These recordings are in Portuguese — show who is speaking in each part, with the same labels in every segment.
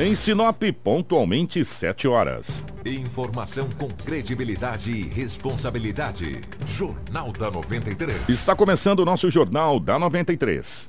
Speaker 1: Em Sinop, pontualmente 7 horas.
Speaker 2: Informação com credibilidade e responsabilidade. Jornal da 93.
Speaker 1: Está começando o nosso Jornal da 93.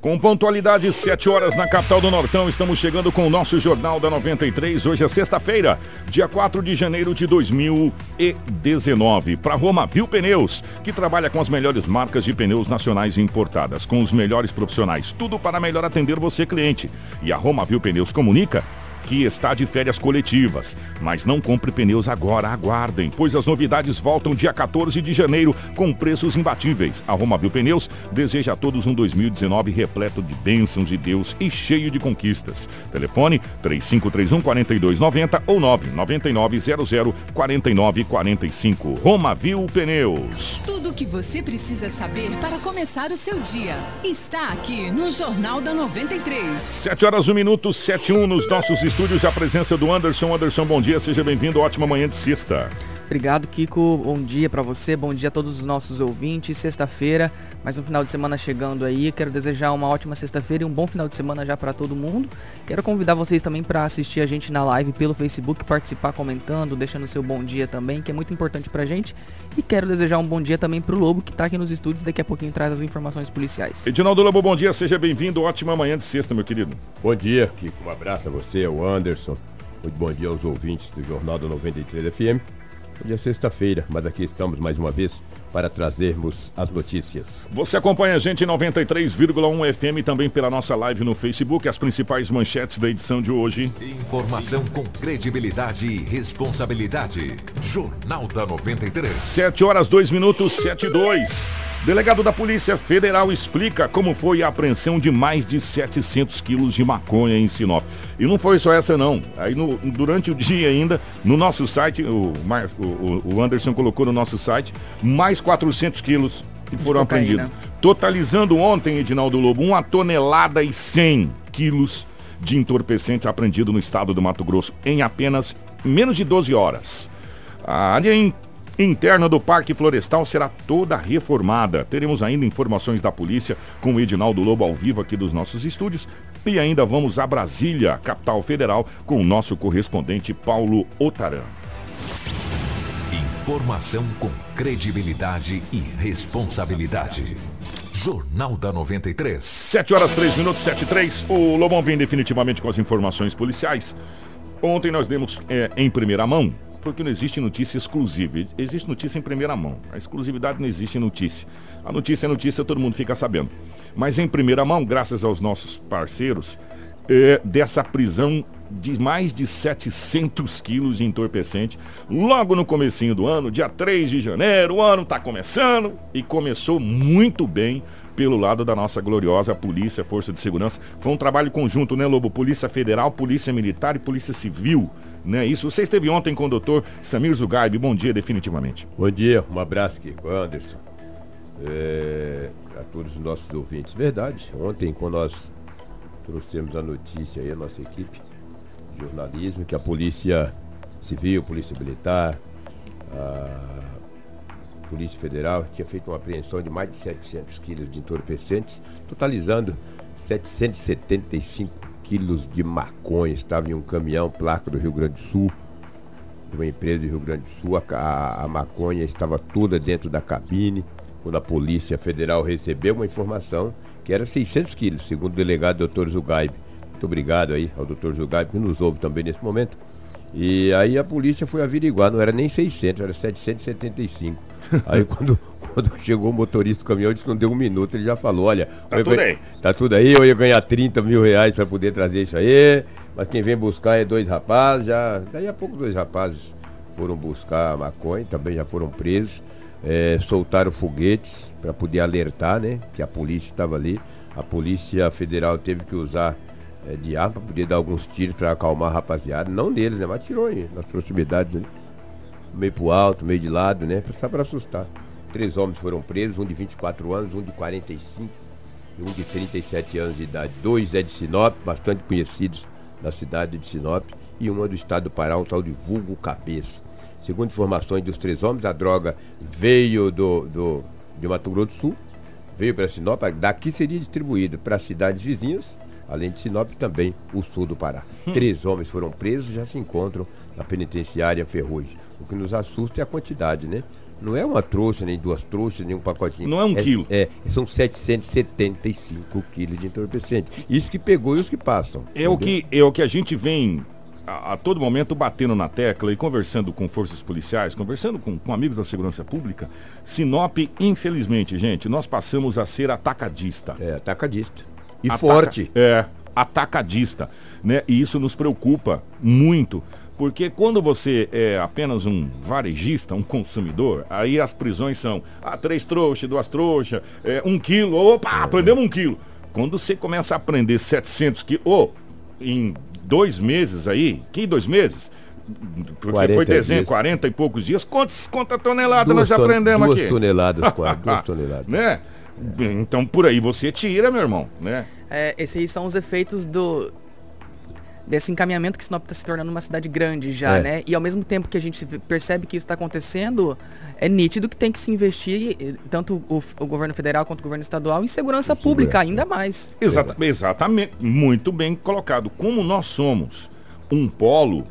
Speaker 1: Com pontualidade, 7 horas na capital do Nortão, estamos chegando com o nosso Jornal da 93. Hoje é sexta-feira, dia 4 de janeiro de 2019. Para Roma Viu Pneus, que trabalha com as melhores marcas de pneus nacionais importadas, com os melhores profissionais. Tudo para melhor atender você, cliente. E a Roma Viu Pneus comunica que está de férias coletivas. Mas não compre pneus agora, aguardem, pois as novidades voltam dia 14 de janeiro com preços imbatíveis. A Romavil Pneus deseja a todos um 2019 repleto de bênçãos de Deus e cheio de conquistas. Telefone 3531 4290 ou 99900 4945. Romavil Pneus.
Speaker 3: Tudo o que você precisa saber para começar o seu dia está aqui no Jornal da 93.
Speaker 1: 7 horas 1 minuto 71 nos nossos estúdios a presença do Anderson. Anderson, bom dia, seja bem-vindo. Ótima manhã de sexta.
Speaker 4: Obrigado, Kiko. Bom dia para você, bom dia a todos os nossos ouvintes. Sexta-feira, mais um final de semana chegando aí. Quero desejar uma ótima sexta-feira e um bom final de semana já para todo mundo. Quero convidar vocês também para assistir a gente na live pelo Facebook, participar comentando, deixando seu bom dia também, que é muito importante pra gente. E quero desejar um bom dia também pro Lobo, que tá aqui nos estúdios, daqui a pouquinho traz as informações policiais.
Speaker 1: Edinaldo Lobo, bom dia, seja bem-vindo. Ótima manhã de sexta, meu querido.
Speaker 5: Bom dia, Kiko. Um abraço a você, ao Anderson. Muito bom dia aos ouvintes do Jornal da 93 FM. Hoje é sexta-feira, mas aqui estamos mais uma vez para trazermos as notícias.
Speaker 1: Você acompanha a gente em 93,1 FM também pela nossa live no Facebook, as principais manchetes da edição de hoje.
Speaker 2: Informação com credibilidade e responsabilidade. Jornal da 93.
Speaker 1: 7 horas 2 minutos 7 e 2. Delegado da Polícia Federal explica como foi a apreensão de mais de 700 quilos de maconha em Sinop. E não foi só essa não. Aí no, durante o dia ainda, no nosso site, o, o, o Anderson colocou no nosso site, mais 400 quilos que foram apreendidos. Totalizando ontem, Edinaldo Lobo, uma tonelada e 100 quilos de entorpecente apreendido no estado do Mato Grosso em apenas menos de 12 horas. A área interna do Parque Florestal será toda reformada. Teremos ainda informações da polícia com o Edinaldo Lobo ao vivo aqui dos nossos estúdios. E ainda vamos a Brasília, capital federal, com o nosso correspondente Paulo Otaran.
Speaker 2: Informação com credibilidade e responsabilidade. Jornal da 93.
Speaker 1: 7 horas 3 minutos, 7 e 3. O Lobão vem definitivamente com as informações policiais. Ontem nós demos é, em primeira mão porque não existe notícia exclusiva. Existe notícia em primeira mão. A exclusividade não existe em notícia. A notícia é notícia, todo mundo fica sabendo. Mas em primeira mão, graças aos nossos parceiros, é, dessa prisão de mais de 700 quilos de entorpecente, logo no comecinho do ano, dia 3 de janeiro, o ano está começando e começou muito bem pelo lado da nossa gloriosa Polícia, Força de Segurança. Foi um trabalho conjunto, né, Lobo? Polícia Federal, Polícia Militar e Polícia Civil. Né? Isso. Você esteve ontem com o doutor Samir Zugaib. Bom dia, definitivamente.
Speaker 5: Bom dia, um abraço aqui com o Anderson. É, a todos os nossos ouvintes. Verdade, ontem, quando nós trouxemos a notícia aí, a nossa equipe de jornalismo, que a Polícia Civil, Polícia Militar, a Polícia Federal tinha feito uma apreensão de mais de 700 quilos de entorpecentes, totalizando 775 quilos de maconha. Estava em um caminhão, placa do Rio Grande do Sul, de uma empresa do Rio Grande do Sul. A, a, maconha estava toda dentro da cabine. Quando a Polícia Federal recebeu uma informação que era 600 quilos, segundo o delegado Dr. Zugaib. Muito obrigado aí ao Dr. Zugaib, que nos ouve também nesse momento. E aí a polícia foi averiguar, não era nem 600, era 775. Aí quando, quando chegou o motorista do caminhão, disse que não deu um minuto, ele já falou, olha,
Speaker 1: tá tudo
Speaker 5: ganhar,
Speaker 1: aí.
Speaker 5: Tá tudo aí, eu ia ganhar 30 mil reais para poder trazer isso aí, mas quem vem buscar é dois rapazes, já. Daí a pouco dois rapazes foram buscar a maconha, também já foram presos, é, soltaram foguetes para poder alertar, né? Que a polícia estava ali. A Polícia Federal teve que usar é, de arma para poder dar alguns tiros para acalmar a rapaziada. Não neles, né? Mas tirou aí, nas proximidades ali. Meio pro alto, meio de lado, né? Só para assustar. Três homens foram presos, um de 24 anos, um de 45 e um de 37 anos de idade. Dois é de Sinop, bastante conhecidos na cidade de Sinop, e uma do estado do Pará, um tal de vulgo cabeça. Segundo informações dos três homens, a droga veio do, do, de Mato Grosso do Sul, veio para Sinop, daqui seria distribuído para cidades vizinhas, além de Sinop também o sul do Pará. Hum. Três homens foram presos já se encontram na penitenciária Ferrugem. O que nos assusta é a quantidade, né? Não é uma trouxa, nem duas trouxas, nem um pacotinho.
Speaker 1: Não é um
Speaker 5: é,
Speaker 1: quilo.
Speaker 5: É, são 775 quilos de entorpecente. Isso que pegou e os que passam.
Speaker 1: É o que, é o que a gente vem a, a, todo momento batendo na tecla e conversando com forças policiais, conversando com, com amigos da segurança pública. Sinop, infelizmente, gente, nós passamos a ser atacadista.
Speaker 5: É, atacadista. E
Speaker 1: Ataca,
Speaker 5: forte.
Speaker 1: É, atacadista. Né? E isso nos preocupa muito porque quando você é apenas um varejista, um consumidor, aí as prisões são ah, três trouxas, duas trouxas, é, um quilo, opa, aprendemos um quilo. Quando você começa a aprender 700 quilos, oh, em dois meses aí, que dois meses? Porque foi desenho, dias. 40 e poucos dias. Quantos, quanta tonelada nós já aprendemos
Speaker 5: duas
Speaker 1: aqui?
Speaker 5: Toneladas, quase, duas toneladas.
Speaker 1: Né? Então por aí você tira, meu irmão, né?
Speaker 4: É, esses aí são os efeitos do, desse encaminhamento que Sinop está se tornando uma cidade grande já, é. né? E ao mesmo tempo que a gente percebe que isso está acontecendo, é nítido que tem que se investir, tanto o, o governo federal quanto o governo estadual, em segurança pública, ainda mais.
Speaker 1: Exata, exatamente, muito bem colocado. Como nós somos um polo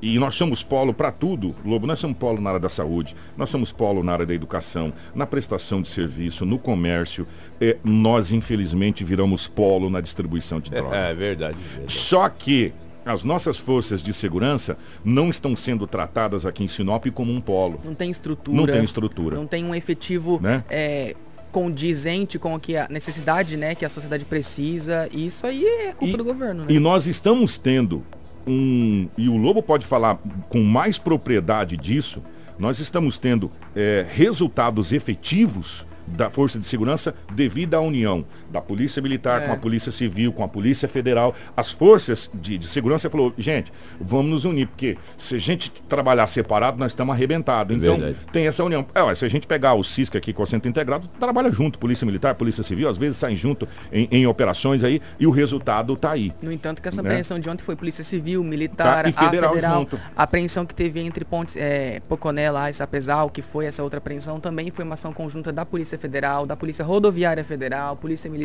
Speaker 1: e nós somos polo para tudo, Lobo. Nós somos polo na área da saúde, nós somos polo na área da educação, na prestação de serviço, no comércio. É, nós, infelizmente, viramos polo na distribuição de drogas.
Speaker 5: É, é verdade, verdade.
Speaker 1: Só que as nossas forças de segurança não estão sendo tratadas aqui em Sinop como um polo.
Speaker 4: Não tem estrutura.
Speaker 1: Não tem estrutura.
Speaker 4: Não tem um efetivo né? é, condizente com que a necessidade né, que a sociedade precisa. E isso aí é culpa
Speaker 1: e,
Speaker 4: do governo. Né?
Speaker 1: E nós estamos tendo um. E o Lobo pode falar com mais propriedade disso. Nós estamos tendo é, resultados efetivos da Força de Segurança devido à união da Polícia Militar é. com a Polícia Civil, com a Polícia Federal. As forças de, de segurança falou, gente, vamos nos unir, porque se a gente trabalhar separado, nós estamos arrebentados. Então, Verdade. tem essa união. É, se a gente pegar o CISC aqui com o Centro Integrado, trabalha junto, Polícia Militar, Polícia Civil, às vezes saem junto em, em operações aí e o resultado está aí.
Speaker 4: No entanto, que essa né? apreensão de ontem foi Polícia Civil, Militar, tá, e federal, a federal. Junto. A apreensão que teve entre Pontes, é, Poconé lá e Sapezal, que foi essa outra apreensão, também foi uma ação conjunta da Polícia Federal, da Polícia Rodoviária Federal, Polícia Militar.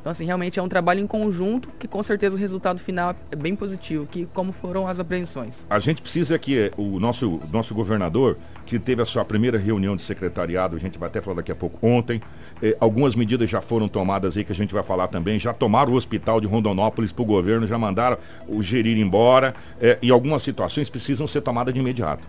Speaker 4: Então, assim, realmente é um trabalho em conjunto que com certeza o resultado final é bem positivo, que como foram as apreensões.
Speaker 1: A gente precisa que o nosso, nosso governador, que teve a sua primeira reunião de secretariado, a gente vai até falar daqui a pouco, ontem, eh, algumas medidas já foram tomadas aí que a gente vai falar também, já tomaram o hospital de Rondonópolis para o governo, já mandaram o gerir embora, eh, e algumas situações precisam ser tomadas de imediato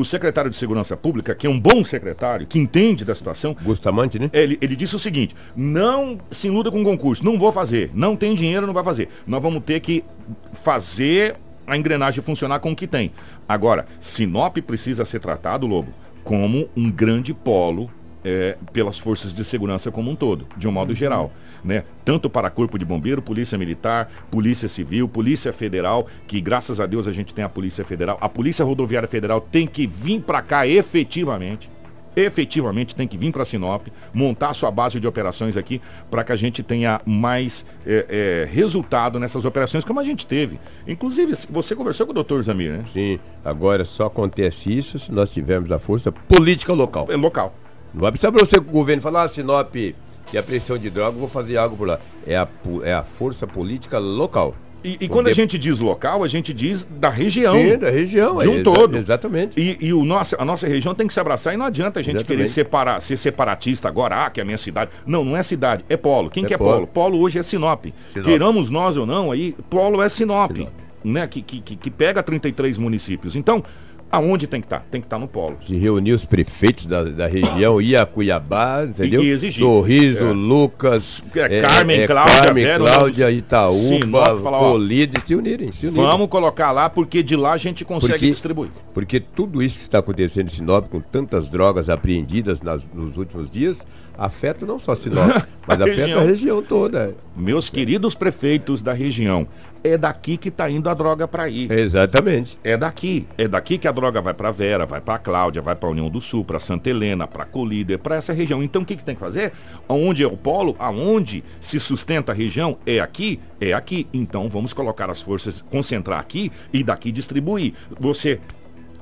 Speaker 1: o secretário de Segurança Pública, que é um bom secretário, que entende da situação.
Speaker 5: Bustamante, né?
Speaker 1: Ele, ele disse o seguinte: não se iluda com concurso, não vou fazer. Não tem dinheiro, não vai fazer. Nós vamos ter que fazer a engrenagem funcionar com o que tem. Agora, Sinop precisa ser tratado, Lobo, como um grande polo é, pelas forças de segurança como um todo, de um modo geral né? Tanto para Corpo de Bombeiro, Polícia Militar, Polícia Civil, Polícia Federal, que graças a Deus a gente tem a Polícia Federal. A Polícia Rodoviária Federal tem que vir para cá efetivamente efetivamente tem que vir para Sinop, montar sua base de operações aqui, para que a gente tenha mais é, é, resultado nessas operações, como a gente teve. Inclusive, você conversou com o doutor Zamir, né?
Speaker 5: Sim, agora só acontece isso se nós tivermos a força política local.
Speaker 1: É local.
Speaker 5: Não vai precisar para você que o governo falar, ah, Sinop e a pressão de droga, vou fazer algo por lá. É a, é a força política local.
Speaker 1: E, e quando a gente diz local, a gente diz da região. Sim,
Speaker 5: da região.
Speaker 1: De um é, todo.
Speaker 5: Exatamente.
Speaker 1: E, e o nosso, a nossa região tem que se abraçar e não adianta a gente exatamente. querer separar, ser separatista agora, ah, que é a minha cidade. Não, não é cidade, é polo. Quem é que é polo? polo? Polo hoje é Sinop. Sinop. Queiramos nós ou não, aí polo é Sinop, Sinop. Né? Que, que, que pega 33 municípios. Então, Aonde tem que estar? Tem que estar no polo.
Speaker 5: Se reuniu os prefeitos da, da região, ia a Cuiabá, entendeu?
Speaker 1: E exigir.
Speaker 5: Sorriso,
Speaker 1: É.
Speaker 5: Lucas,
Speaker 1: É, Carmen, Cláudia,
Speaker 5: Carmen,
Speaker 1: Vera,
Speaker 5: Cláudia, Itaúba, Colide, se unirem, se unirem.
Speaker 1: Vamos colocar lá, porque de lá a gente consegue
Speaker 5: Porque-
Speaker 1: distribuir.
Speaker 5: Porque tudo isso que está acontecendo em Sinop, com tantas drogas apreendidas nas- nos últimos dias, afeta não só Sinop, mas
Speaker 1: A
Speaker 5: afeta
Speaker 1: região.
Speaker 5: a região toda.
Speaker 1: Meus queridos prefeitos da região, é daqui que tá indo a droga para ir.
Speaker 5: Exatamente.
Speaker 1: É daqui. É daqui que a droga vai para Vera, vai para Cláudia, vai para União do Sul, para Santa Helena, para Colíder, para essa região. Então o que, que tem que fazer? Onde é o polo, aonde se sustenta a região, é aqui, é aqui. Então vamos colocar as forças, concentrar aqui e daqui distribuir. Você,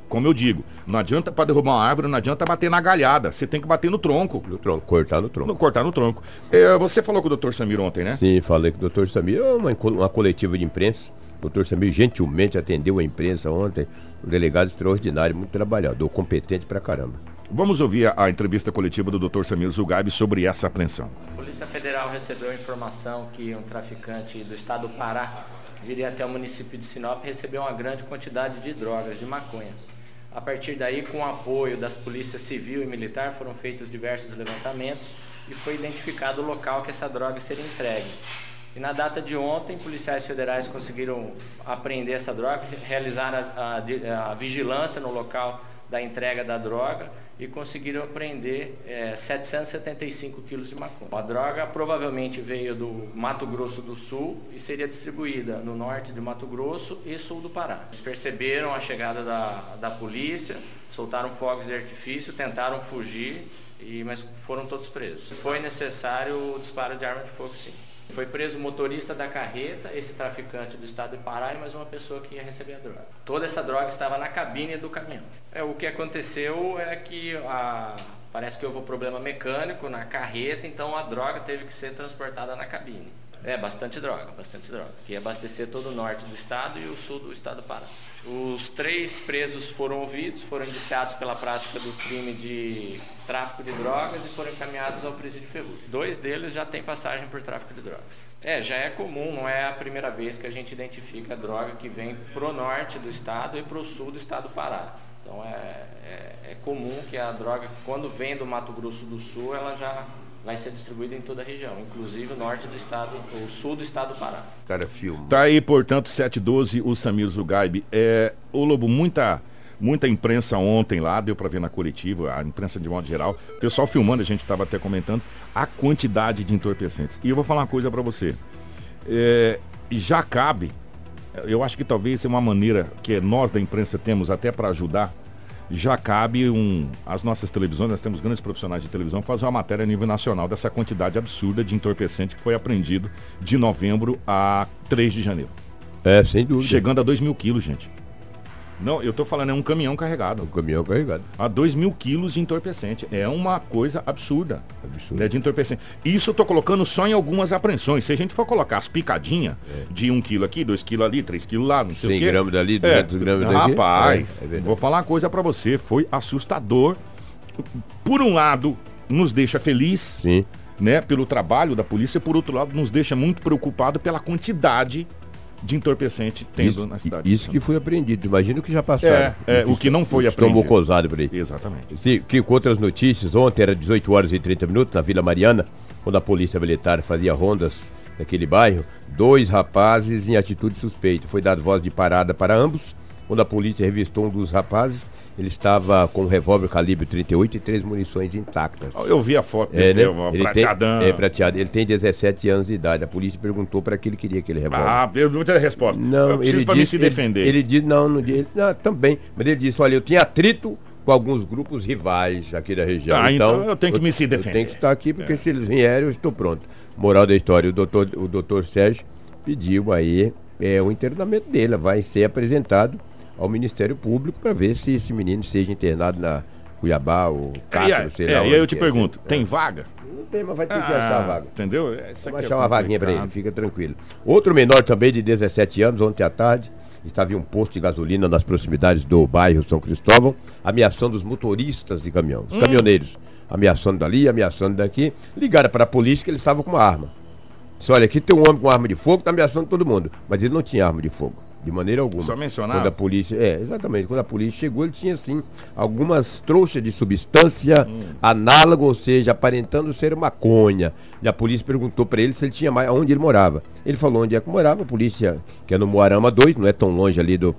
Speaker 1: como eu digo, não adianta para derrubar uma árvore, não adianta bater na galhada. Você tem que bater no tronco.
Speaker 5: No tronco, cortar no tronco.
Speaker 1: No, cortar no tronco. É, você falou com o doutor Samir ontem, né?
Speaker 5: Sim, falei com o doutor Samir, é uma, uma coletiva de imprensa. O doutor Samir gentilmente atendeu a imprensa ontem. Um delegado extraordinário, muito trabalhador, competente pra caramba.
Speaker 1: Vamos ouvir a, a entrevista coletiva do Dr. Samir Zugaib sobre essa apreensão.
Speaker 6: A Polícia Federal recebeu informação que um traficante do estado do Pará viria até o município de Sinop e recebeu uma grande quantidade de drogas, de maconha. A partir daí, com o apoio das polícias civil e militar, foram feitos diversos levantamentos e foi identificado o local que essa droga seria entregue. E na data de ontem, policiais federais conseguiram apreender essa droga, realizar a, a a vigilância no local da entrega da droga e conseguiram apreender eh, 775 quilos de maconha. A droga provavelmente veio do Mato Grosso do Sul e seria distribuída no norte de Mato Grosso e sul do Pará. Eles perceberam a chegada da, da polícia, soltaram fogos de artifício, tentaram fugir, e, mas foram todos presos. Foi necessário o disparo de arma de fogo, sim. Foi preso o motorista da carreta, esse traficante do estado de Pará e mais uma pessoa que ia receber a droga. Toda essa droga estava na cabine do caminhão. É, o que aconteceu é que a- parece que houve um problema mecânico na carreta, então a droga teve que ser transportada na cabine. É, bastante droga, bastante droga. Que ia abastecer todo o norte do estado e o sul do estado do Pará. Os três presos foram ouvidos, foram indiciados pela prática do crime de tráfico de drogas e foram encaminhados ao presídio Ferrugem. Dois deles já têm passagem por tráfico de drogas. É, já é comum, não é a primeira vez que a gente identifica a droga que vem pro norte do estado e pro sul do estado do Pará. Então é, é, é comum que a droga, quando vem do Mato Grosso do Sul, ela já vai ser distribuída em toda a região, inclusive o norte do estado, o sul do estado do Pará.
Speaker 5: Cara, filma.
Speaker 1: Tá aí, portanto, 712, o Samir Zugaib. É, ô Lobo, muita, muita imprensa ontem lá, deu para ver na coletiva, a imprensa de modo geral. O pessoal filmando, a gente estava até comentando, a quantidade de entorpecentes. E eu vou falar uma coisa para você. É, já cabe, eu acho que talvez seja uma maneira que nós da imprensa temos até para ajudar. Já cabe um. As nossas televisões, nós temos grandes profissionais de televisão, fazer uma matéria a nível nacional dessa quantidade absurda de entorpecente que foi apreendido de novembro a 3 de janeiro.
Speaker 5: É, sem dúvida.
Speaker 1: Chegando a 2 mil quilos, gente. Não, eu tô falando, é um caminhão carregado.
Speaker 5: O caminhão carregado.
Speaker 1: A 2 mil quilos de entorpecente. É uma coisa absurda.
Speaker 5: Absurdo.
Speaker 1: Né, de entorpecente. Isso eu tô colocando só em algumas apreensões. Se a gente for colocar as picadinhas de 1 um quilo aqui, 2 quilos ali, 3 quilos lá, não sei
Speaker 5: 100
Speaker 1: o quê.
Speaker 5: gramas dali, 200 gramas daqui.
Speaker 1: Rapaz,
Speaker 5: É, é
Speaker 1: vou falar uma coisa pra você. Foi assustador. Por um lado, nos deixa feliz
Speaker 5: Sim.
Speaker 1: né, pelo trabalho da polícia, por outro lado, nos deixa muito preocupado pela quantidade de entorpecente tendo
Speaker 5: Isso,
Speaker 1: na cidade.
Speaker 5: isso que foi apreendido. Imagina o que já passaram.
Speaker 1: É, é, o que não foi apreendido.
Speaker 5: mocosados por aí.
Speaker 1: Exatamente.
Speaker 5: Sim, que com outras notícias, ontem era 18 horas e 30 minutos na Vila Mariana, quando a polícia militar fazia rondas naquele bairro, dois rapazes em atitude suspeita. Foi dado voz de parada para ambos. Quando a polícia revistou um dos rapazes, ele estava com um revólver calibre 38 e três munições intactas.
Speaker 1: Eu vi a foto
Speaker 5: É,
Speaker 1: desse,
Speaker 5: né?
Speaker 1: né,
Speaker 5: Ele
Speaker 1: prateadão.
Speaker 5: tem, é prateado. Ele tem 17 anos de idade. A polícia perguntou para que ele queria aquele revólver.
Speaker 1: Ah, eu vou ter a resposta.
Speaker 5: Não,
Speaker 1: eu preciso mim
Speaker 5: disse,
Speaker 1: se defender.
Speaker 5: Ele, ele disse, não, não, ele, não, também. Mas ele disse, olha, eu tinha atrito com alguns grupos rivais aqui da região.
Speaker 1: Ah, então eu tenho que me se
Speaker 5: Eu
Speaker 1: defender.
Speaker 5: tenho que estar aqui, porque se eles vierem, eu estou pronto. Moral da história, o doutor, o doutor Sérgio pediu aí é, o internamento dele, vai ser apresentado ao Ministério Público para ver se esse menino seja internado na Cuiabá ou Castro,
Speaker 1: aí,
Speaker 5: sei
Speaker 1: é,
Speaker 5: lá.
Speaker 1: e aí eu te
Speaker 5: é.
Speaker 1: pergunto, tem vaga?
Speaker 5: Não tem, mas vai ter que achar a vaga.
Speaker 1: Entendeu? Essa
Speaker 5: Vamos
Speaker 1: é
Speaker 5: achar uma vaguinha para ele, fica tranquilo. Outro menor também de 17 anos, ontem à tarde, estava em um posto de gasolina nas proximidades do bairro São Cristóvão, ameaçando os motoristas de caminhão, os caminhoneiros, ameaçando dali, ameaçando daqui. Ligaram para a polícia que ele estava com uma arma. Disse, olha, aqui tem um homem com arma de fogo, está ameaçando todo mundo. Mas ele não tinha arma de fogo. De maneira alguma.
Speaker 1: Só mencionava?
Speaker 5: Quando a polícia. É, exatamente. Quando a polícia chegou, ele tinha assim algumas trouxas de substância
Speaker 1: Hum.
Speaker 5: análoga, ou seja, aparentando ser maconha. E a polícia perguntou para ele se ele tinha mais. onde ele morava. Ele falou onde é que morava, a polícia, que é no Moarama 2, não é tão longe ali do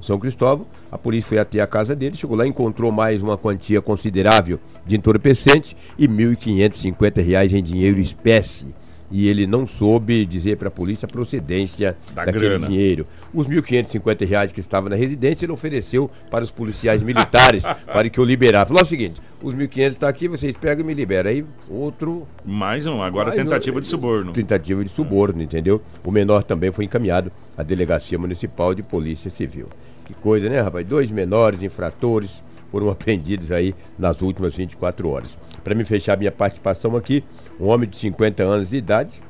Speaker 5: São Cristóvão. A polícia foi até a casa dele, chegou lá, encontrou mais uma quantia considerável de entorpecente e 1.550 reais em dinheiro espécie. E ele não soube dizer para a polícia a procedência
Speaker 1: Da
Speaker 5: daquele
Speaker 1: grana.
Speaker 5: dinheiro. Os 1.550 reais que estavam na residência, ele ofereceu para os policiais militares para que eu liberasse. Falou o seguinte, os 1.500 está aqui, vocês pegam e me liberam. Aí outro
Speaker 1: Mais um, agora
Speaker 5: mais
Speaker 1: tentativa
Speaker 5: um-
Speaker 1: de suborno.
Speaker 5: Tentativa de suborno, entendeu? O menor também foi encaminhado à Delegacia Municipal de Polícia Civil. Que coisa, né, rapaz? Dois menores infratores foram apreendidos aí nas últimas 24 horas. Para me fechar minha participação aqui, um homem de 50 anos de idade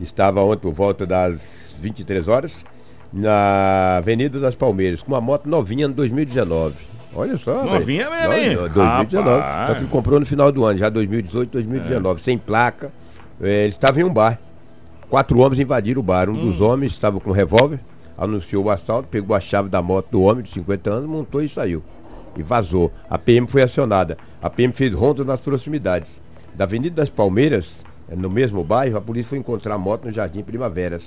Speaker 5: estava ontem por volta das 23 horas na Avenida das Palmeiras com uma moto novinha no 2019. Olha só.
Speaker 1: Novinha mesmo, hein?
Speaker 5: Novinha, 2019.
Speaker 1: Rapaz.
Speaker 5: Só que comprou no final do ano, já 2018, 2019, sem placa. É, ele estava em um bar. Quatro homens invadiram o bar. Um dos homens estava com um revólver, anunciou o assalto, pegou a chave da moto do homem de 50 anos, montou e saiu. E vazou. A PM foi acionada. A PM fez ronda nas proximidades. Da Avenida das Palmeiras, eh, no mesmo bairro, a polícia foi encontrar a moto no Jardim Primaveras.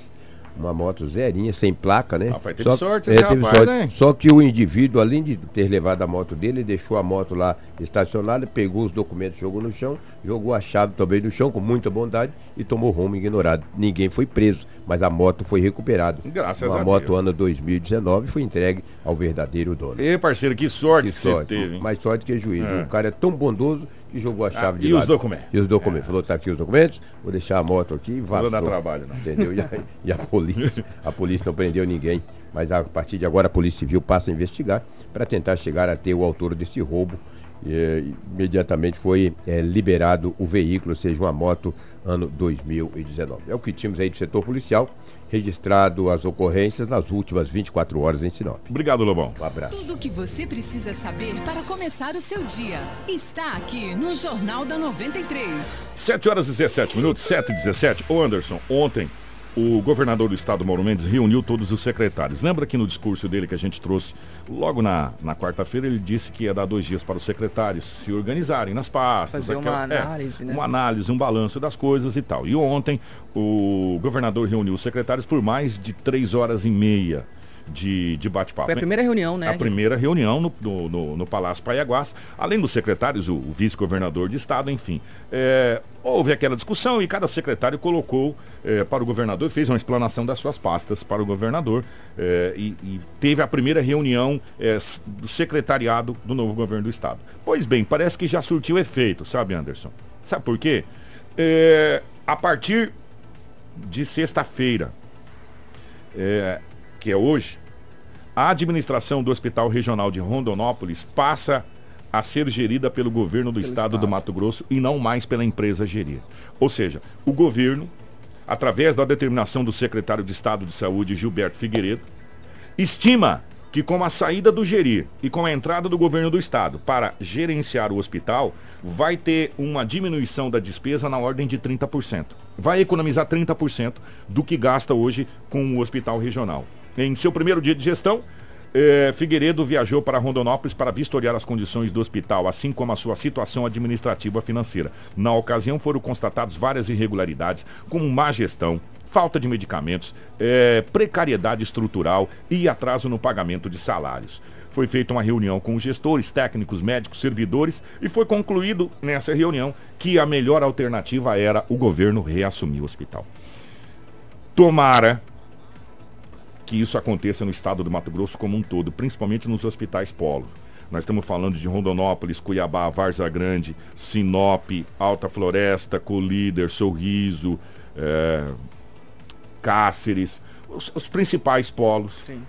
Speaker 5: Uma moto zerinha, sem placa, né?
Speaker 1: Rapaz, teve
Speaker 5: Só-
Speaker 1: sorte
Speaker 5: é, teve
Speaker 1: rapaz,
Speaker 5: sorte.
Speaker 1: hein?
Speaker 5: Só que o indivíduo, além de ter levado a moto dele, deixou a moto lá estacionada, pegou os documentos, jogou no chão, jogou a chave também no chão com muita bondade e tomou rumo ignorado. Ninguém foi preso, mas a moto foi recuperada.
Speaker 1: Graças
Speaker 5: Uma
Speaker 1: a
Speaker 5: moto
Speaker 1: Deus.
Speaker 5: ano 2019 foi entregue ao verdadeiro dono.
Speaker 1: Ê, parceiro, que sorte que,
Speaker 5: Que
Speaker 1: você
Speaker 5: sorte,
Speaker 1: teve, hein?
Speaker 5: mais sorte que juízo.
Speaker 1: É.
Speaker 5: O cara é tão bondoso que jogou a chave de
Speaker 1: e os
Speaker 5: lado.
Speaker 1: documentos?
Speaker 5: E os documentos. Falou, tá aqui os documentos, vou deixar a moto aqui e
Speaker 1: Não
Speaker 5: vazou.
Speaker 1: dá trabalho, não.
Speaker 5: Entendeu? E a, e a polícia, a polícia não prendeu ninguém. Mas a partir de agora a Polícia Civil passa a investigar para tentar chegar a ter o autor desse roubo. E, eh, imediatamente foi eh, liberado o veículo, ou seja, uma moto ano 2019. É o que tínhamos aí do setor policial, registrado as ocorrências nas últimas 24 horas em Sinop.
Speaker 1: Obrigado, Lobão.
Speaker 5: Um abraço.
Speaker 3: Tudo o que você precisa saber para começar o seu dia está aqui no Jornal da 93.
Speaker 1: 7 horas e 17 minutos, 7 e 17. Ô Anderson, ontem o governador do estado, Mauro Mendes, reuniu todos os secretários. Lembra que no discurso dele que a gente trouxe logo na, na quarta-feira, ele disse que ia dar dois dias para os secretários se organizarem nas pastas.
Speaker 4: Fazer uma análise, né?
Speaker 1: Uma análise, um balanço das coisas e tal. E ontem o governador reuniu os secretários por mais de três horas e meia de, de bate-papo.
Speaker 4: Foi a
Speaker 1: né?
Speaker 4: primeira reunião, né?
Speaker 1: A primeira reunião no, no, no- no Palácio Paiaguás, além dos secretários, o, o vice-governador de estado, enfim. É, houve aquela discussão e cada secretário colocou é, para o governador, fez uma explanação das suas pastas para o governador é, e, e teve a primeira reunião é, do secretariado do novo governo do estado. Pois bem, parece que já surtiu efeito, sabe, Anderson? Sabe por quê? É, a partir de sexta-feira, é, que é hoje, a administração do Hospital Regional de Rondonópolis passa a ser gerida pelo governo do estado, do
Speaker 4: estado.
Speaker 1: Mato Grosso e não mais pela empresa gerir. Ou seja, o governo, através da determinação do secretário de Estado de Saúde, Gilberto Figueiredo, estima que com a saída do gerir e com a entrada do governo do estado para gerenciar o hospital, vai ter uma diminuição da despesa na ordem de 30%. Vai economizar 30% do que gasta hoje com o hospital regional. Em seu primeiro dia de gestão, eh, Figueiredo viajou para Rondonópolis para vistoriar as condições do hospital, assim como a sua situação administrativa financeira. Na ocasião foram constatadas várias irregularidades, como má gestão, falta de medicamentos, eh, precariedade estrutural e atraso no pagamento de salários. Foi feita uma reunião com gestores, técnicos, médicos, servidores e foi concluído nessa reunião que a melhor alternativa era o governo reassumir o hospital. Tomara que isso aconteça no estado do Mato Grosso como um todo, principalmente nos hospitais polo. Nós estamos falando de Rondonópolis, Cuiabá, Varza Grande, Sinop, Alta Floresta, Colíder, Sorriso, eh, Cáceres, os, os principais polos.
Speaker 4: Sim.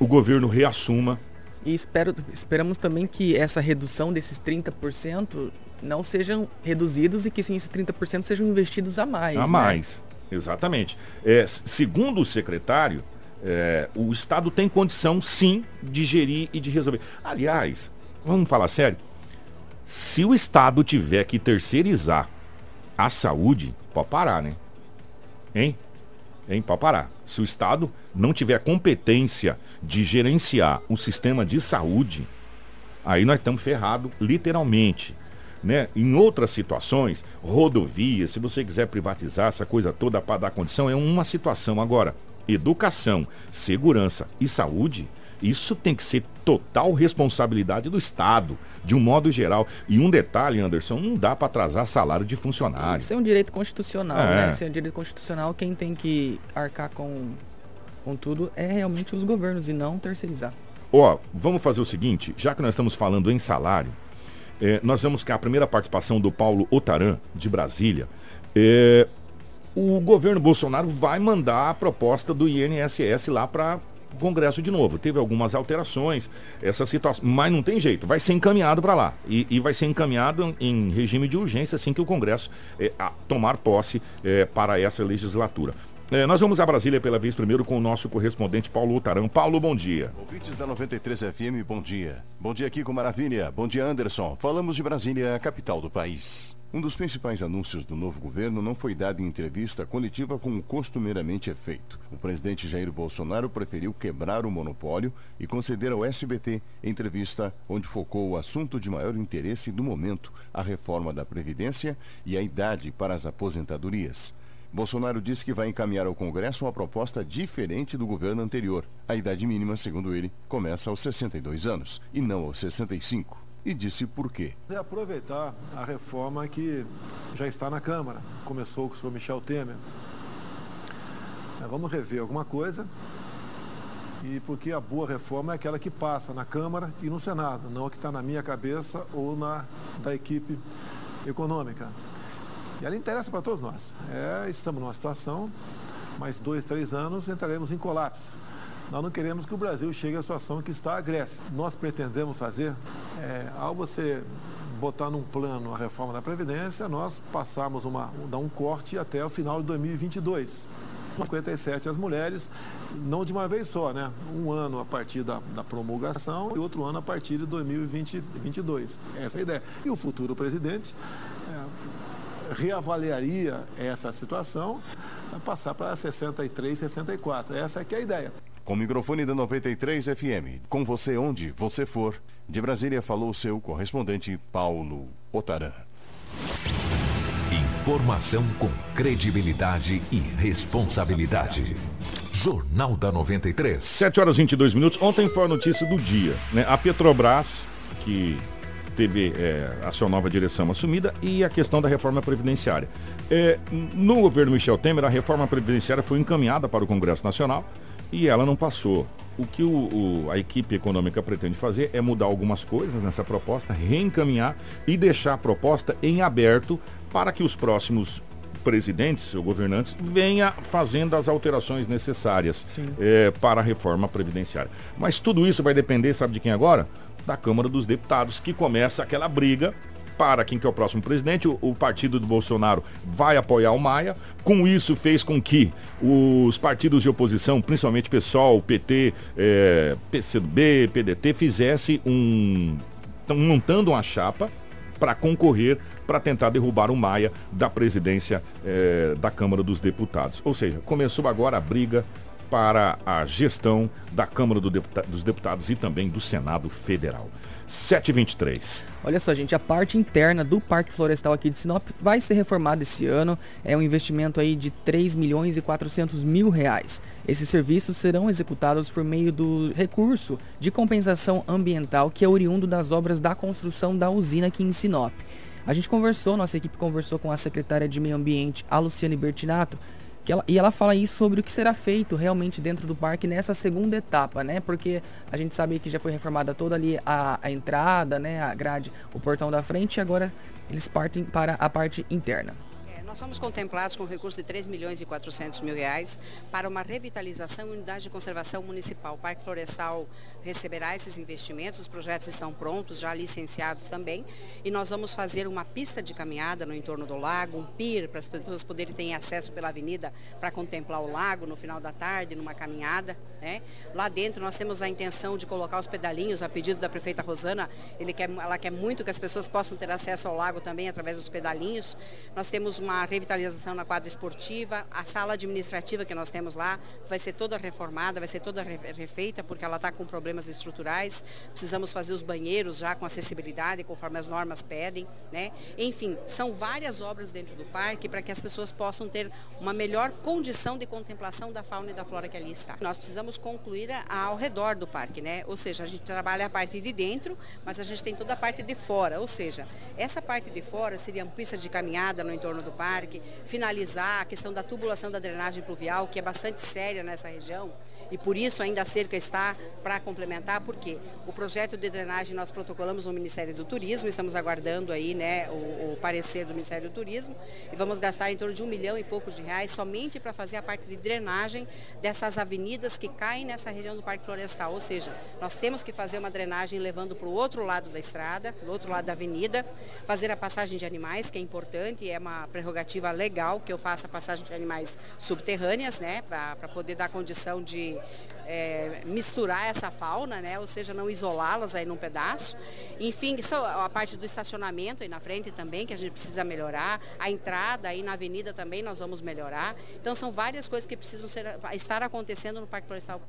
Speaker 1: O governo reassuma.
Speaker 4: E espero, esperamos também que essa redução desses 30% não sejam reduzidos e que sim, esses 30% sejam investidos a mais.
Speaker 1: A
Speaker 4: né?
Speaker 1: mais, exatamente. É, segundo o secretário, é, o Estado tem condição sim de gerir e de resolver. Aliás, vamos falar sério. Se o Estado tiver que terceirizar a saúde, pode parar, né? Hein? Hein, para parar. Se o Estado não tiver competência de gerenciar o sistema de saúde, aí nós estamos ferrados, literalmente. Né? Em outras situações, rodovias, se você quiser privatizar essa coisa toda para dar condição, é uma situação. Agora, educação, segurança e saúde, isso tem que ser total responsabilidade do Estado, de um modo geral. E um detalhe, Anderson, não dá para atrasar salário de funcionário.
Speaker 4: Isso é um direito constitucional, é. né? Isso é um direito constitucional. Quem tem que arcar com, com tudo é realmente os governos e não terceirizar.
Speaker 1: Ó, vamos fazer o seguinte, já que nós estamos falando em salário, é, nós vamos com a primeira participação do Paulo Otaran, de Brasília. É, o governo Bolsonaro vai mandar a proposta do INSS lá para o Congresso de novo. Teve algumas alterações, essa situação, mas não tem jeito, vai ser encaminhado para lá. E, e, vai ser encaminhado em regime de urgência assim que o Congresso é, tomar posse é, para essa legislatura. É, nós vamos a Brasília pela vez primeiro com o nosso correspondente Paulo Utarão. Paulo, bom dia.
Speaker 7: Ouvintes da 93 FM, bom dia. Bom dia aqui com Maravilha. Bom dia, Anderson. Falamos de Brasília, a capital do país. Um dos principais anúncios do novo governo não foi dado em entrevista coletiva como costumeiramente é feito. O presidente Jair Bolsonaro preferiu quebrar o monopólio e conceder ao SBT entrevista onde focou o assunto de maior interesse do momento, a reforma da Previdência e a idade para as aposentadorias. Bolsonaro disse que vai encaminhar ao Congresso uma proposta diferente do governo anterior. A idade mínima, segundo ele, começa aos 62 anos e não aos 65. E disse por quê.
Speaker 8: É aproveitar a reforma que já está na Câmara. Começou com o senhor Michel Temer. É, vamos rever alguma coisa. E porque a boa reforma é aquela que passa na Câmara e no Senado, não a que está na minha cabeça ou na da equipe econômica. E ela interessa para todos nós. É, estamos numa situação, mais dois, três anos entraremos em colapso. Nós não queremos que o Brasil chegue à situação que está a Grécia. Nós pretendemos fazer, é, ao você botar num plano a reforma da Previdência, nós passarmos uma, dar um corte até o final de 2022. 57 as mulheres, não de uma vez só, né? Um ano a partir da, da promulgação e outro ano a partir de 2022. Essa é a ideia. E o futuro presidente é, reavaliaria essa situação para passar para 63, 64. Essa é que é a ideia.
Speaker 7: Com o microfone da 93 FM, com você onde você for, de Brasília falou seu correspondente Paulo Otaran.
Speaker 2: Informação com credibilidade e responsabilidade. Jornal da 93.
Speaker 1: 7 horas e 22 minutos. Ontem foi a notícia do dia. Né? A Petrobras, que teve é, a sua nova direção assumida e a questão da reforma previdenciária. É, no governo Michel Temer, a reforma previdenciária foi encaminhada para o Congresso Nacional e ela não passou. O que o, o, a equipe econômica pretende fazer é mudar algumas coisas nessa proposta, reencaminhar e deixar a proposta em aberto para que os próximos presidentes ou governantes venha fazendo as alterações necessárias é, para a reforma previdenciária. Mas tudo isso vai depender, sabe de quem agora? Da Câmara dos Deputados, que começa aquela briga para quem que é o próximo presidente. O, o, partido do Bolsonaro vai apoiar o Maia. Com isso, fez com que os partidos de oposição, principalmente PSOL, PT, é, PCdoB, PDT, fizesse um. montando uma chapa para concorrer para tentar derrubar o Maia da presidência é, da Câmara dos Deputados. Ou seja, começou agora a briga para a gestão da Câmara do Deputa dos Deputados e também do Senado Federal. 723.
Speaker 4: Olha só, gente, a parte interna do Parque Florestal aqui de Sinop vai ser reformada esse ano. É um investimento aí de 3 milhões e 400 mil reais. Esses serviços serão executados por meio do recurso de compensação ambiental que é oriundo das obras da construção da usina aqui em Sinop. A gente conversou, nossa equipe conversou com a secretária de Meio Ambiente, a Luciane Bertinato, ela, e ela fala isso sobre o que será feito realmente dentro do parque nessa segunda etapa, né? Porque a gente sabe que já foi reformada toda ali a, a entrada, né? A grade, o portão da frente e agora eles partem para a parte interna.
Speaker 9: Nós somos contemplados com recurso de 3 milhões e 400 mil reais para uma revitalização e unidade de conservação municipal. O Parque Florestal receberá esses investimentos, os projetos estão prontos, já licenciados também, e nós vamos fazer uma pista de caminhada no entorno do lago, um pier para as pessoas poderem ter acesso pela avenida para contemplar o lago no final da tarde, numa caminhada. Né? Lá dentro nós temos a intenção de colocar os pedalinhos, a pedido da prefeita Rosana, ele quer, ela quer muito que as pessoas possam ter acesso ao lago também através dos pedalinhos. Nós temos uma uma revitalização na quadra esportiva, a sala administrativa que nós temos lá vai ser toda reformada, vai ser toda refeita, porque ela está com problemas estruturais. Precisamos fazer os banheiros já com acessibilidade, conforme as normas pedem. Né? Enfim, são várias obras dentro do parque para que as pessoas possam ter uma melhor condição de contemplação da fauna e da flora que ali está. Nós precisamos concluir ao redor do parque, né? ou seja, a gente trabalha a parte de dentro, mas a gente tem toda a parte de fora, ou seja, essa parte de fora seria uma pista de caminhada no entorno do parque, finalizar a questão da tubulação da drenagem pluvial, que é bastante séria nessa região, e por isso ainda a cerca está para complementar, porque o projeto de drenagem nós protocolamos no Ministério do Turismo, estamos aguardando aí né, o, o parecer do Ministério do Turismo e vamos gastar em torno de um milhão e pouco de reais somente para fazer a parte de drenagem dessas avenidas que caem nessa região do Parque Florestal, ou seja, nós temos que fazer uma drenagem levando para o outro lado da estrada, do outro lado da avenida, fazer a passagem de animais, que é importante, é uma prerrogativa legal que eu faça a passagem de animais subterrâneas, né, para poder dar condição de é, misturar essa fauna, né? ou seja, não isolá-las aí num pedaço. Enfim, a parte do estacionamento aí na frente também, que a gente precisa melhorar. A entrada aí na avenida também nós vamos melhorar. Então são várias coisas que precisam ser, estar acontecendo no Parque Florestal.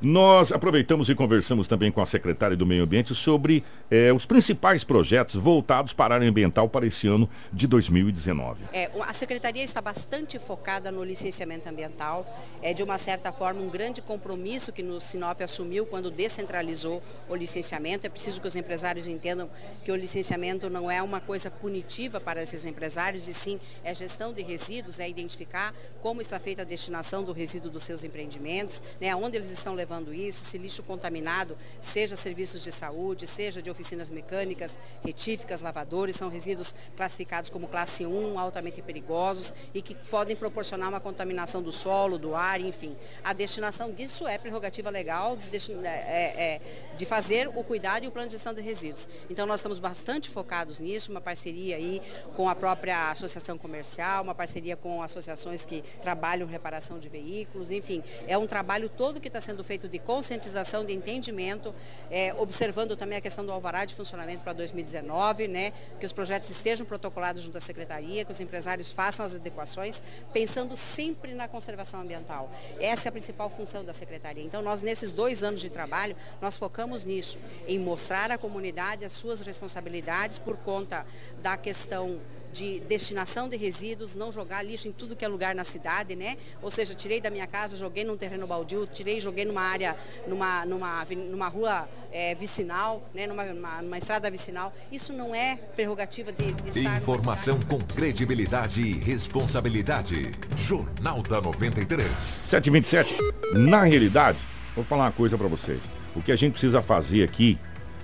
Speaker 1: Nós aproveitamos e conversamos também com a secretária do Meio Ambiente sobre eh, os principais projetos voltados para a área ambiental para esse ano de 2019.
Speaker 9: É, a secretaria está bastante focada no licenciamento ambiental. É de uma certa forma um grande compromisso que no Sinop assumiu quando descentralizou o licenciamento. É preciso que os empresários entendam que o licenciamento não é uma coisa punitiva para esses empresários e sim é gestão de resíduos, é identificar como está feita a destinação do resíduo dos seus empreendimentos, né, onde eles estão estão levando isso, esse lixo contaminado, seja serviços de saúde, seja de oficinas mecânicas, retíficas, lavadores, são resíduos classificados como classe 1, altamente perigosos e que podem proporcionar uma contaminação do solo, do ar, enfim. A destinação disso é prerrogativa legal de, é, é, de fazer o cuidado e o plano de gestão de resíduos. Então nós estamos bastante focados nisso, uma parceria aí com a própria associação comercial, uma parceria com associações que trabalham reparação de veículos, enfim, é um trabalho todo que está sendo feito de conscientização, de entendimento, é, observando também a questão do alvará de funcionamento para 2019, né, que os projetos estejam protocolados junto à secretaria, que os empresários façam as adequações, pensando sempre na conservação ambiental. Essa é a principal função da secretaria. Então, nós, nesses dois anos de trabalho, nós focamos nisso, em mostrar à comunidade as suas responsabilidades por conta da questão de destinação de resíduos, não jogar lixo em tudo que é lugar na cidade, né? Ou seja, tirei da minha casa, joguei num terreno baldio, tirei, joguei numa área, numa, numa, numa rua é, vicinal, né? Numa, numa, numa, estrada vicinal. Isso não é prerrogativa de, de
Speaker 2: estar Informação com credibilidade e responsabilidade. Jornal da 93.
Speaker 1: 727. Na realidade, vou falar uma coisa para vocês. O que a gente precisa fazer aqui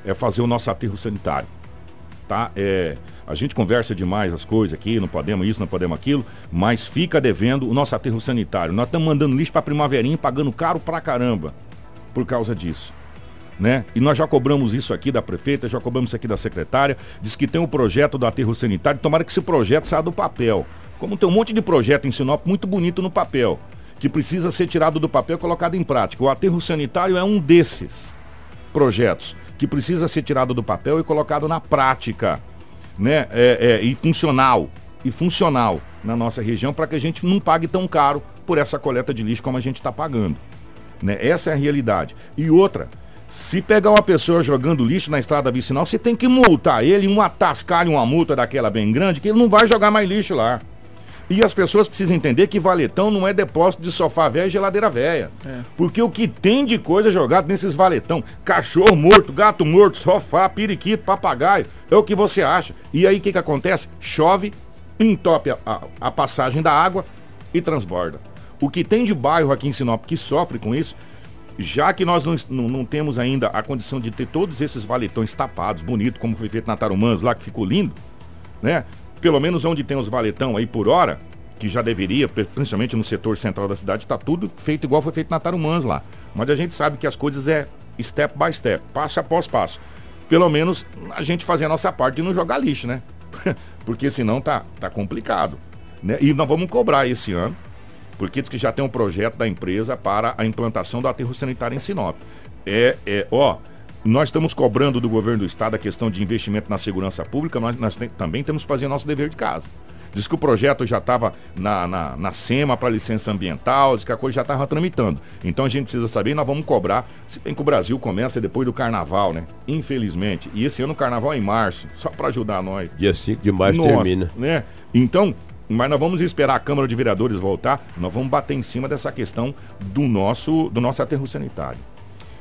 Speaker 1: é fazer o nosso aterro sanitário. Tá? É, a gente conversa demais as coisas aqui, não podemos isso, não podemos aquilo, mas fica devendo o nosso aterro sanitário. Nós estamos mandando lixo para Primaverinha pagando caro pra caramba por causa disso. Né? E nós já cobramos isso aqui da prefeita, já cobramos isso aqui da secretária, diz que tem um projeto do aterro sanitário, tomara que esse projeto saia do papel. Como tem um monte de projeto em Sinop muito bonito no papel, que precisa ser tirado do papel e colocado em prática. O aterro sanitário é um desses projetos que precisa ser tirado do papel e colocado na prática né, é, é, e funcional, e funcional na nossa região para que a gente não pague tão caro por essa coleta de lixo como a gente está pagando. Né? Essa é a realidade. E outra, se pegar uma pessoa jogando lixo na estrada vicinal, você tem que multar ele, um atascar uma multa daquela bem grande, que ele não vai jogar mais lixo lá. E as pessoas precisam entender que valetão não é depósito de sofá velho e geladeira velha. É. Porque o que tem de coisa jogado nesses valetão, cachorro morto, gato morto, sofá, periquito, papagaio, é o que você acha. E aí o que, que acontece? Chove, entope a, a, a passagem da água e transborda. O que tem de bairro aqui em Sinop que sofre com isso, já que nós não, não, não, temos ainda a condição de ter todos esses valetões tapados, bonito, como foi feito na Tarumãs lá, que ficou lindo, né? Pelo menos onde tem os valetão aí por hora, que já deveria, principalmente no setor central da cidade, está tudo feito igual foi feito na Tarumãs lá. Mas a gente sabe que as coisas é step by step, passo após passo. Pelo menos a gente fazer a nossa parte de não jogar lixo, né? porque senão tá, tá complicado. Né? E nós vamos cobrar esse ano, porque diz que já tem um projeto da empresa para a implantação do aterro sanitário em Sinop. É, é, ó, nós estamos cobrando do governo do estado a questão de investimento na segurança pública, nós, nós tem, também temos que fazer nosso dever de casa. Diz que o projeto já estava na, na, na SEMA para licença ambiental, diz que a coisa já estava tramitando. Então a gente precisa saber e nós vamos cobrar. Se bem que o Brasil começa depois do carnaval, né? Infelizmente. E esse ano o carnaval é em março, só para ajudar nós.
Speaker 5: Dia 5 de março Nossa, termina.
Speaker 1: Né? Então, mas nós vamos esperar a Câmara de Vereadores voltar, nós vamos bater em cima dessa questão do nosso, do nosso aterro sanitário.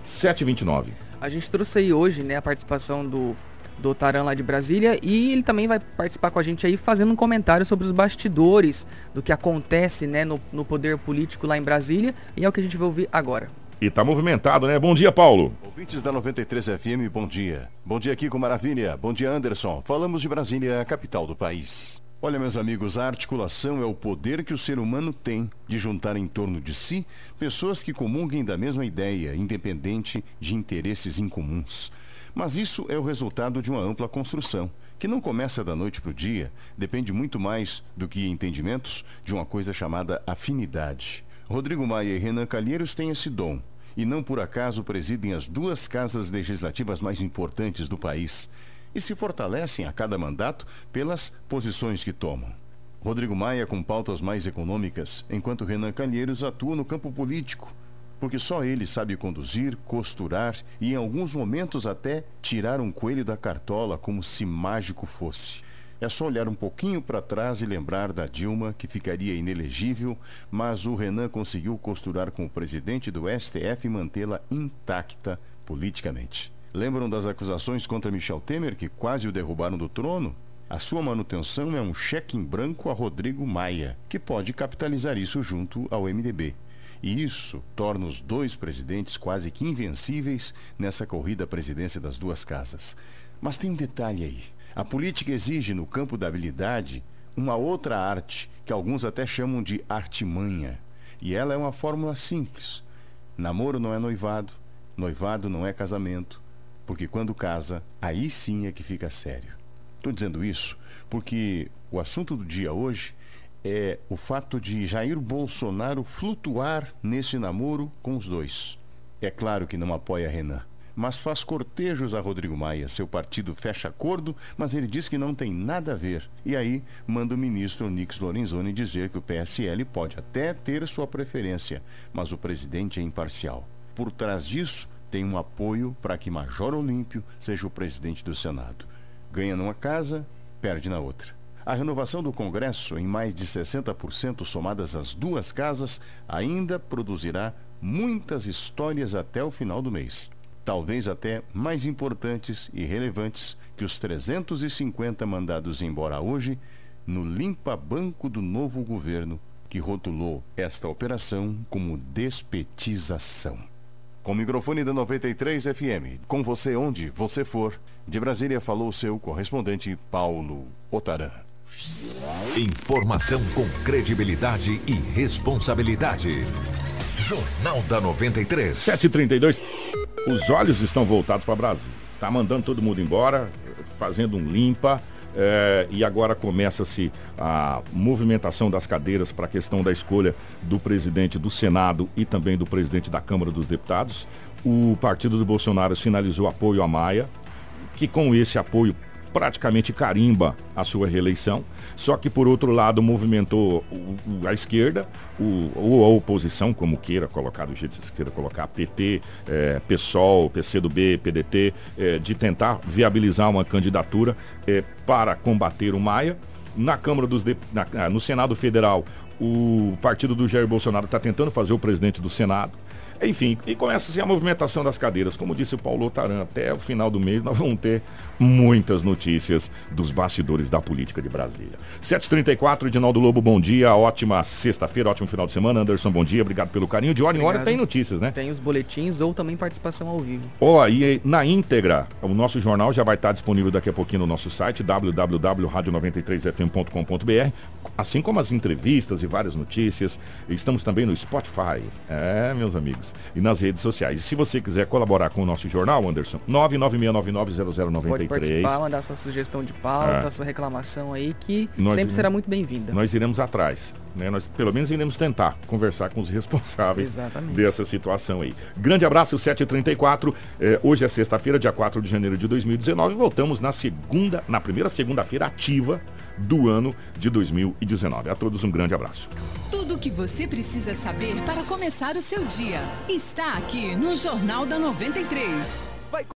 Speaker 1: 729.
Speaker 4: A gente trouxe aí hoje, né, a participação do do Taran lá de Brasília e ele também vai participar com a gente aí fazendo um comentário sobre os bastidores do que acontece né, no, no poder político lá em Brasília e é o que a gente vai ouvir agora.
Speaker 1: E tá movimentado, né? Bom dia, Paulo.
Speaker 7: Ouvintes da 93 FM, bom dia. Bom dia aqui com Maravilha. Bom dia, Anderson. Falamos de Brasília, a capital do país. Olha, meus amigos, a articulação é o poder que o ser humano tem de juntar em torno de si pessoas que comunguem da mesma ideia, independente de interesses incomuns. Mas isso é o resultado de uma ampla construção, que não começa da noite para o dia, depende muito mais do que entendimentos de uma coisa chamada afinidade. Rodrigo Maia e Renan Calheiros têm esse dom, e não por acaso presidem as duas casas legislativas mais importantes do país e se fortalecem a cada mandato pelas posições que tomam. Rodrigo Maia com pautas mais econômicas, enquanto Renan Calheiros atua no campo político, porque só ele sabe conduzir, costurar e, em alguns momentos, até tirar um coelho da cartola como se mágico fosse. É só olhar um pouquinho para trás e lembrar da Dilma, que ficaria inelegível, mas o Renan conseguiu costurar com o presidente do STF e mantê-la intacta politicamente. Lembram das acusações contra Michel Temer, que quase o derrubaram do trono? A sua manutenção é um cheque em branco a Rodrigo Maia, que pode capitalizar isso junto ao MDB. E isso torna os dois presidentes quase que invencíveis nessa corrida à presidência das duas casas. Mas tem um detalhe aí. A política exige, no campo da habilidade, uma outra arte, que alguns até chamam de artimanha. E ela é uma fórmula simples. Namoro não é noivado, noivado não é casamento, porque quando casa, aí sim é que fica sério. Estou dizendo isso porque o assunto do dia hoje é o fato de Jair Bolsonaro flutuar nesse namoro com os dois. É claro que não apoia Renan, mas faz cortejos a Rodrigo Maia. Seu partido fecha acordo, mas ele diz que não tem nada a ver. E aí manda o ministro Nix Lorenzoni dizer que o PSL pode até ter sua preferência, mas o presidente é imparcial. Por trás disso, tem um apoio para que Major Olímpio seja o presidente do Senado. Ganha numa casa, perde na outra. A renovação do Congresso, em mais de 60% somadas as duas casas, ainda produzirá muitas histórias até o final do mês. Talvez até mais importantes e relevantes que os 350 mandados embora hoje no limpa-banco do novo governo, que rotulou esta operação como despetização. Com o microfone da 93 FM, com você onde você for, de Brasília falou seu correspondente Paulo Otaran.
Speaker 2: Informação com credibilidade e responsabilidade. Jornal da 93.
Speaker 1: 732. Os olhos estão voltados para Brasília. Tá mandando todo mundo embora, fazendo um limpa. É, e agora começa-se a movimentação das cadeiras para a questão da escolha do presidente do Senado e também do presidente da Câmara dos Deputados. O partido do Bolsonaro sinalizou apoio a Maia, que com esse apoio praticamente carimba a sua reeleição. Só que, por outro lado, movimentou a esquerda, ou a oposição, como queira colocar, do jeito que você queira colocar, PT, é, PSOL, PCdoB, PDT, é, de tentar viabilizar uma candidatura é, para combater o Maia. Na Câmara dos de... Na, ah, no Senado Federal, o partido do Jair Bolsonaro está tentando fazer o presidente do Senado. Enfim, e começa-se a movimentação das cadeiras. Como disse o Paulo Taran, até o final do mês nós vamos ter muitas notícias dos bastidores da política de Brasília. 7h34, Edinaldo Lobo, bom dia. Ótima sexta-feira, ótimo final de semana. Anderson, bom dia. Obrigado pelo carinho. De hora em hora tem notícias, né?
Speaker 4: Tem os boletins ou também participação ao vivo.
Speaker 1: Ó, oh, e na íntegra, o nosso jornal já vai estar disponível daqui a pouquinho no nosso site, www.radio93fm.com.br, assim como as entrevistas e várias notícias. Estamos também no Spotify. É, meus amigos e nas redes sociais. E se você quiser colaborar com o nosso jornal, Anderson, 996990093. Pode
Speaker 4: participar, mandar sua sugestão de pauta, é. sua reclamação aí, que nós sempre será muito bem-vinda.
Speaker 1: Nós iremos atrás. Né? Nós pelo menos iremos tentar conversar com os responsáveis Exatamente. dessa situação aí. Grande abraço, 7h34. É, hoje é sexta-feira, dia 4 de janeiro de 2019. Voltamos na segunda, na primeira segunda-feira ativa do ano de 2019. A todos um grande abraço.
Speaker 3: Tudo o que você precisa saber para começar o seu dia está aqui no Jornal da 93.